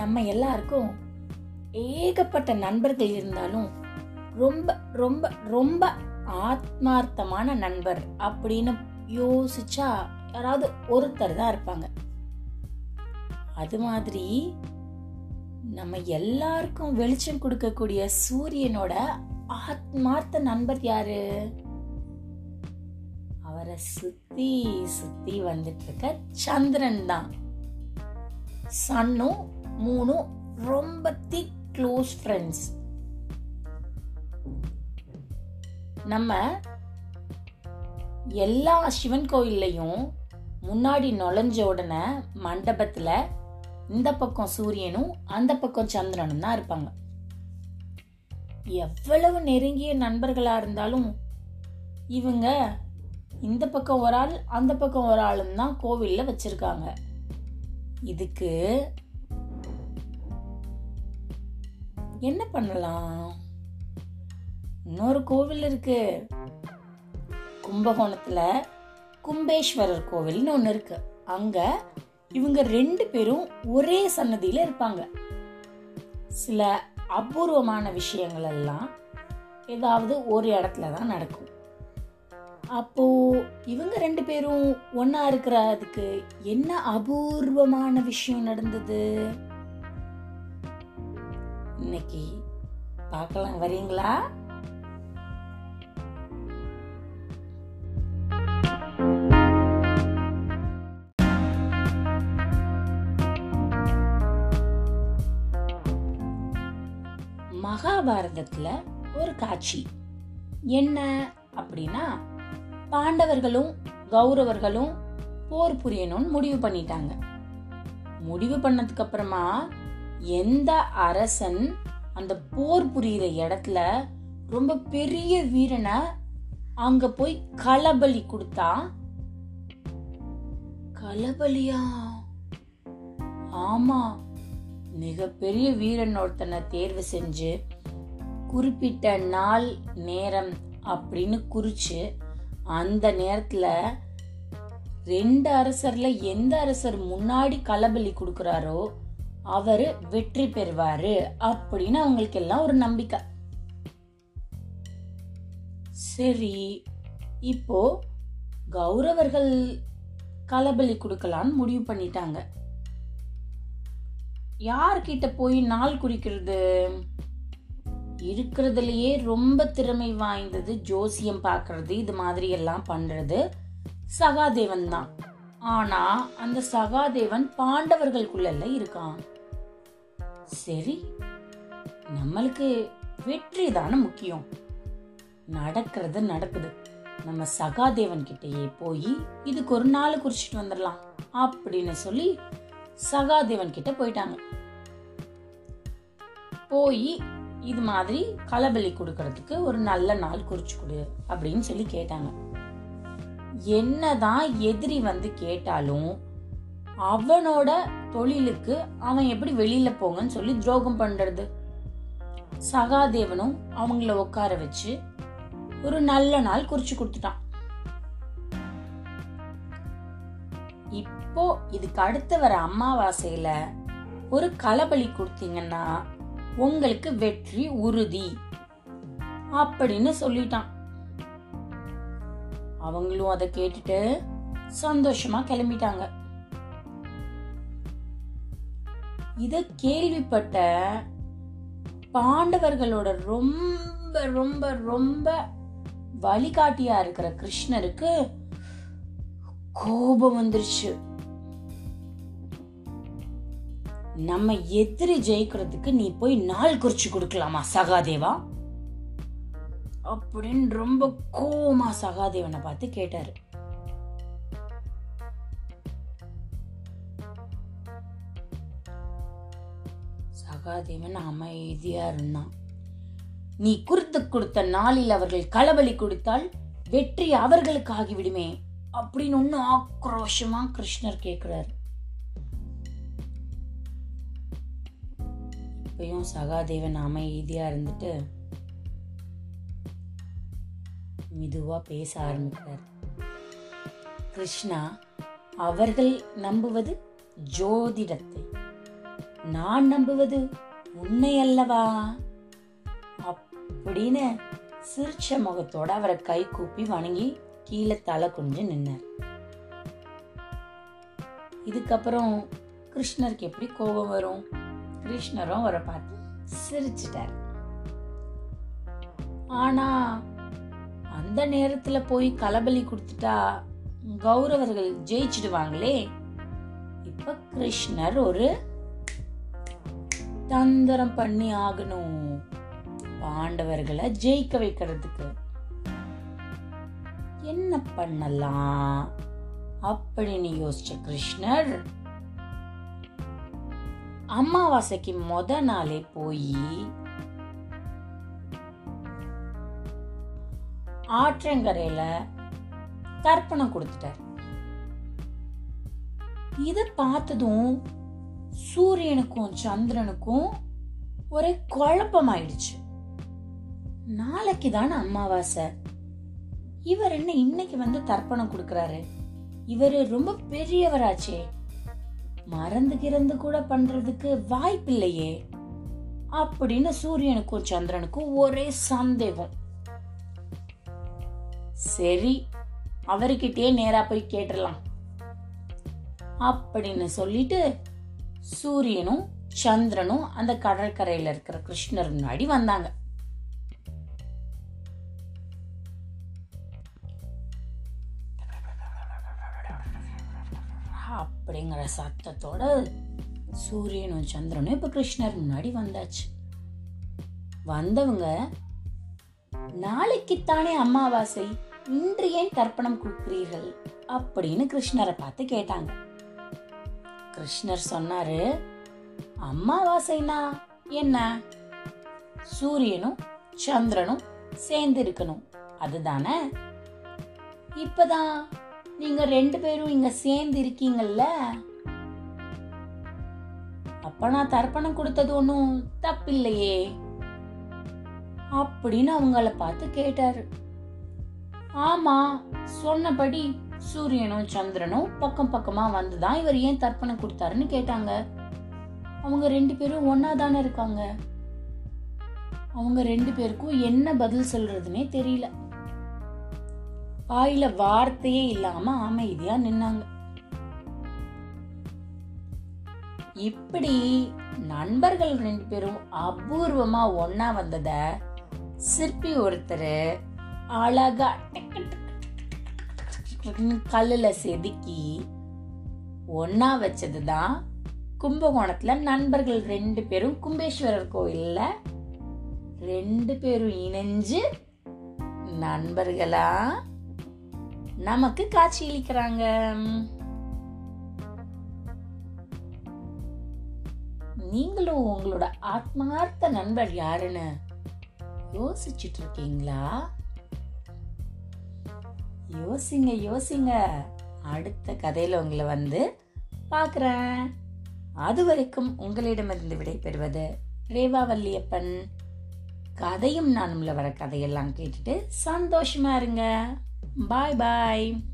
நம்ம எல்லாருக்கும் ஏகப்பட்ட நண்பர்கள் இருந்தாலும் ரொம்ப ரொம்ப ரொம்ப ஆத்மார்த்தமான நண்பர் அப்படின்னு யோசிச்சா யாராவது ஒருத்தர் தான் இருப்பாங்க. அது மாதிரி நம்ம எல்லாருக்கும் வெளிச்சம் கொடுக்கக்கூடிய சூரியனோட ஆத்மார்த்த நண்பர் யாரு? அவரை சுத்தி சுத்தி வந்துட்டு இருக்க சந்திரன் தான். சன்னும் மூணும் ரொம்ப திக் க்ளோஸ் ஃப்ரெண்ட்ஸ் நம்ம எல்லா சிவன் கோயில்லையும் முன்னாடி நுழைஞ்ச உடனே மண்டபத்தில் இந்த பக்கம் சூரியனும் அந்த பக்கம் சந்திரனும் தான் இருப்பாங்க. எவ்வளவு நெருங்கிய நண்பர்களாக இருந்தாலும் இவங்க இந்த பக்கம் ஒரு ஆள் அந்த பக்கம் ஒரு ஆளும் தான் கோவிலில் வச்சுருக்காங்க. இதுக்கு என்ன பண்ணலாம்? இன்னொரு கோவில் இருக்கு. கும்பகோணத்துல கும்பேஸ்வரர் கோவில்னு ஒன்று இருக்கு. அங்க இவங்க ரெண்டு பேரும் ஒரே சன்னதியில இருப்பாங்க. சில அபூர்வமான விஷயங்கள் எல்லாம் ஏதாவது ஒரு இடத்துல தான் நடக்கும். அப்போ இவங்க ரெண்டு பேரும் ஒன்னா இருக்கிறதுக்கு என்ன அபூர்வமான விஷயம் நடந்தது? இன்னைக்கு பார்க்கலாம். வரீங்களா? மகாபாரதத்துல ஒரு காட்சி. என்ன அப்படின்னா பாண்டவர்களும் கௌரவர்களும் போர் புரியணும்னு முடிவு பண்ணிட்டாங்க. முடிவு பண்ணதுக்கு அப்புறமா எந்த அரசன் அந்த போர் புரியிற இடத்துல ரொம்ப பெரிய வீரனை அங்க போய் களபலி கொடுத்தா? களபலியா? ஆமா. மிகப்பெரிய வீரன் ஒருத்தனை தேர்வு செஞ்சு குறிப்பிட்ட நாள் நேரம் அப்படின்னு குறிச்சு அந்த நேரத்துல ரெண்டு அரசர்ல எந்த அரசர் முன்னாடி களபலி கொடுக்குறாரோ அவரு வெற்றி பெறுவாரு அப்படின்னு அவங்களுக்கு எல்லாம் ஒரு நம்பிக்கை. சரி இப்போ கௌரவர்கள் களபலி கொடுக்கலான்னு முடிவு பண்ணிட்டாங்க. யார்கிட்ட போய் நாள் குறிக்கிறது? இருக்கிறதுலயே ரொம்ப திறமை வாய்ந்தது ஜோசியம் பார்க்கறது இது மாதிரி எல்லாம் பண்றது சகாதேவன் தான். ஆனா அந்த சகாதேவன் பாண்டவர்களுக்குள்ள இருக்கான். சரி நம்மளுக்கு வெற்றி தானே முக்கியம். நடக்கிறது நடக்குது. நம்ம சகாதேவன் கிட்டயே போய் இதுக்கு ஒரு நாள் குறிச்சிட்டு வந்துடலாம் அப்படின்னு சொல்லி சகாதேவன் கிட்ட போயிட்டாங்க. போய் இது மாதிரி களபலி கொடுக்கறதுக்கு ஒரு நல்ல நாள் குறிச்சு கொடு அப்படின்னு சொல்லி கேட்டாங்க. என்னதான் எதிரி வந்து கேட்டாலும் அவனோட தொழிலுக்கு அவன் எப்படி வெளியில போங்கன்னு சொல்லி துரோகம் பண்றது. சகாதேவனும் அவங்கள உட்கார வச்சு ஒரு நல்ல நாள் குறிச்சு கொடுத்துட்டான். இப்போ இதுக்கு அடுத்து வர அமாவாசையில ஒரு களபலி கொடுத்தீங்கன்னா உங்களுக்கு வெற்றி உறுதி அப்படின்னு சொல்லிட்டான். அவங்களும் அதை கேட்டுட்டு சந்தோஷமா கிளம்பிட்டாங்க. இத கேள்விப்பட்ட பாண்டவர்களோட ரொம்ப ரொம்ப ரொம்ப வழிகாட்டியா இருக்கிற கிருஷ்ணருக்கு கோபம் வந்துருச்சு. நம்ம எதிரி ஜெயிக்கிறதுக்கு நீ போய் நாள் குறிச்சு கொடுக்கலாமா சகாதேவா? அப்படின்னு ரொம்ப கோமா சகாதேவனை பார்த்து கேட்டாரு. சகாதேவன் அமைதியா இருந்தான். நீ குறித்து கொடுத்த நாளில் அவர்கள் களபலி கொடுத்தால் வெற்றி அவர்களுக்கு ஆகிவிடுமே அப்படின்னு ஒன்னு ஆக்ரோஷமா கிருஷ்ணர் கேக்குறாரு. இப்பயும் சகாதேவன் அமைதியா இருந்துட்டு மெதுவாக பேச ஆரம்பிக்கிறார். கிருஷ்ணா அவர்கள் நம்புவது ஜோதிடத்தை. நான் நம்புவது உன்னை அல்லவா? அப்படின்னு சிரிச்ச முகத்தோட அவரை கை கூப்பி வணங்கி கீழே தலை குனிஞ்சு நின்னார். இதுக்கப்புறம் கிருஷ்ணருக்கு எப்படி கோபம் வரும்? கிருஷ்ணரும் அவரை பார்த்து சிரிச்சிட்டார். ஆனா அந்த நேரத்துல போய் கலபலி கொடுத்துட்டா கௌரவர்கள் ஜெயிச்சிடுவாங்களே. இப்ப கிருஷ்ணர் ஒரு தந்திரம் பண்ணி ஆகணும். பாண்டவர்களை ஜெயிக்க வைக்கிறதுக்கு. என்ன பண்ணலாம்? அப்படின்னு யோசிச்ச கிருஷ்ணர் அமாவாசைக்கு மொத நாளே போய் ஆற்றங்கரையில தர்ப்பணம் கொடுத்துட்டார். இத பார்த்ததும் சூரியனுக்கும் சந்திரனுக்கும் ஒரே குழப்பம் ஆயிடுச்சு நாளைக்கு தானே அமாவாசை. இவர் என்ன இன்னைக்கு வந்து தர்ப்பணம் கொடுக்கறாரு? இவர் ரொம்ப பெரியவராச்சே. மறந்து கிறந்து கூட பண்றதுக்கு வாய்ப்பில்லையே. அப்படின்னு சூரியனுக்கும் சந்திரனுக்கும் ஒரே சந்தேகம். சரி அவர்கிட்டயே நேரா போய் கேட்டுடலாம். அப்படின்னு சொல்லிட்டு சூரியனும் சந்திரனும் அந்த கடற்கரையில இருக்கிற கிருஷ்ணர் முன்னாடி வந்தாங்க. அப்படிங்கிற சத்தத்தோட சூரியனும் சந்திரனும் இப்ப கிருஷ்ணர் முன்னாடி வந்தாச்சு. வந்தவங்க நாளைக்குத்தானே அமாவாசை. இன்று ஏன் தர்ப்பணம் கொடுக்கிறீர்கள் அப்படின்னு கிருஷ்ணரை பார்த்து கேட்டாங்க. கிருஷ்ணர் சொன்னாரு அம்மாவாசைனா என்ன? சூரியனும் சந்திரனும் சேர்ந்து இருக்கணும். அதுதானே? இப்பதான் நீங்க ரெண்டு பேரும் இங்க சேர்ந்து இருக்கீங்கல்ல? அப்ப நான் தர்ப்பணம் கொடுத்தது ஒன்றும் தப்பில்லையே. அப்படின்னு அவங்கள பார்த்து கேட்டாரு. ஆமா சொன்னபடி சூரியனும் சந்திரனும் பக்கம் பக்கமா வந்துதான் இவர் ஏன் தர்ப்பணம் கொடுத்தாருன்னு கேட்டாங்க. அவங்க ரெண்டு பேரும் ஒன்னா தானே இருக்காங்க? அவங்க ரெண்டு பேருக்கும் என்ன பதில் சொல்றதுனே தெரியல. வாயில வார்த்தையே இல்லாம அமைதியா நின்னாங்க. இப்படி நண்பர்கள் ரெண்டு பேரும் அபூர்வமா ஒன்னா வந்தத சிற்பி ஒருத்தர் அழகா கல்லுல செதுக்கி ஒன்னா வச்சதுதான் கும்பகோணத்துல நண்பர்கள் ரெண்டு பேரும் கும்பேஸ்வரர் கோயில்ல ரெண்டு பேரும் இணைஞ்சு நண்பர்களா நமக்கு காட்சியளிக்கிறாங்க நீங்களும் உங்களோட ஆத்மார்த்த நண்பர் யாருன்னு யோசிச்சுட்டு இருக்கீங்களா? யோசிங்க யோசிங்க. அடுத்த கதையில் உங்களை வந்து பார்க்குறேன். அது வரைக்கும் உங்களிடமிருந்து விடைபெறுவது ரேவா வல்லியப்பன் கதையும் உள்ள வர கதையெல்லாம் கேட்டுட்டு சந்தோஷமா இருங்க. பாய் பாய்.